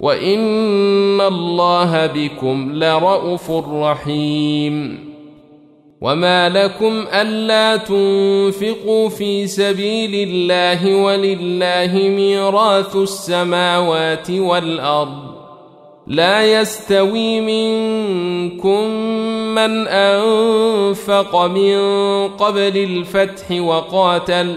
وان الله بكم لرءوف رحيم وما لكم الا تنفقوا في سبيل الله ولله ميراث السماوات والارض لا يستوي منكم من انفق من قبل الفتح وقاتل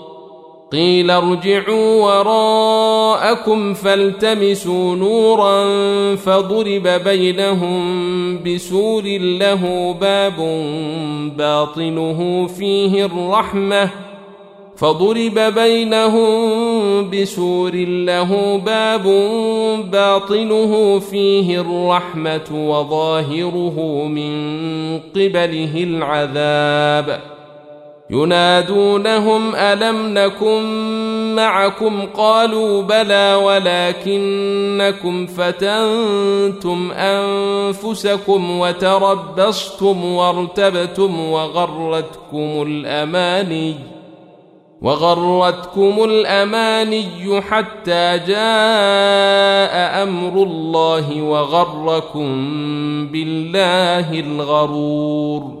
قيل ارجعوا وراءكم فالتمسوا نورا فضرب بينهم بسور له باب باطنه فيه الرحمة فضرب بينهم بسور له باب باطنه فيه الرحمة وظاهره من قبله العذاب ينادونهم ألم نكن معكم قالوا بلى ولكنكم فتنتم أنفسكم وتربصتم وارتبتم وغرتكم الأماني وغرتكم الأماني حتى جاء أمر الله وغركم بالله الغرور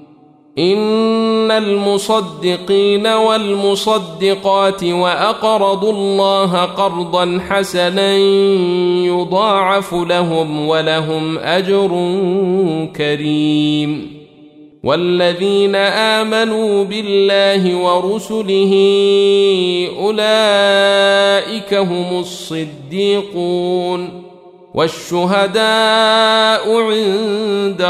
إن المصدقين والمصدقات وأقرضوا الله قرضا حسنا يضاعف لهم ولهم أجر كريم. والذين آمنوا بالله ورسله أولئك هم الصديقون. والشهداء عند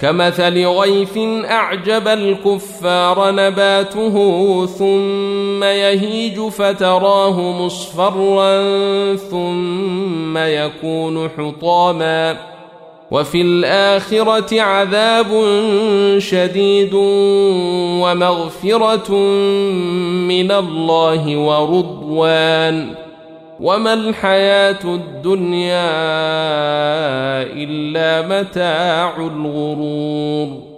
كمثل غيث أعجب الكفار نباته ثم يهيج فتراه مصفرا ثم يكون حطاما وفي الآخرة عذاب شديد ومغفرة من الله ورضوان وما الحياة الدنيا إلا متاع الغرور.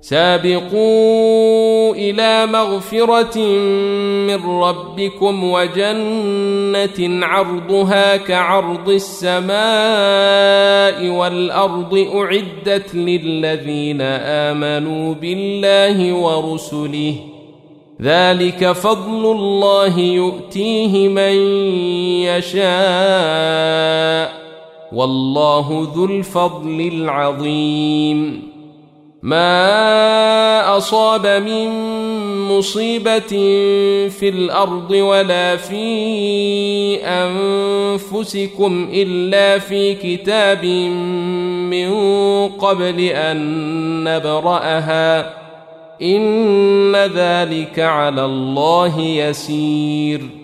سابقوا إلى مغفرة من ربكم وجنة عرضها كعرض السماء والأرض أعدت للذين آمنوا بالله ورسله. ذلك فضل الله يؤتيه من يشاء. والله ذو الفضل العظيم. ما أصاب من مصيبة في الأرض ولا في أنفسكم إلا في كتاب من قبل أن نبرأها. إن ذلك على الله يسير.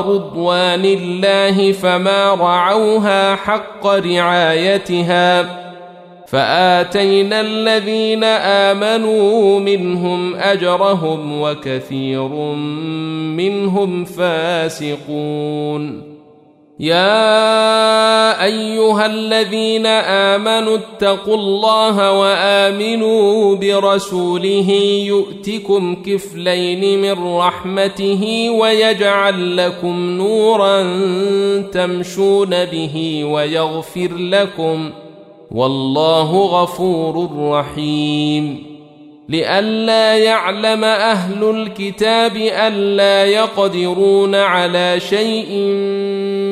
رضوان الله فما رعوها حق رعايتها فآتينا الذين آمنوا منهم أجرهم وكثير منهم فاسقون يا أيها الذين آمنوا اتقوا الله وآمنوا برسوله يؤتكم كفلين من رحمته ويجعل لكم نورا تمشون به ويغفر لكم والله غفور رحيم لئلا يعلم أهل الكتاب ألا يقدرون على شيء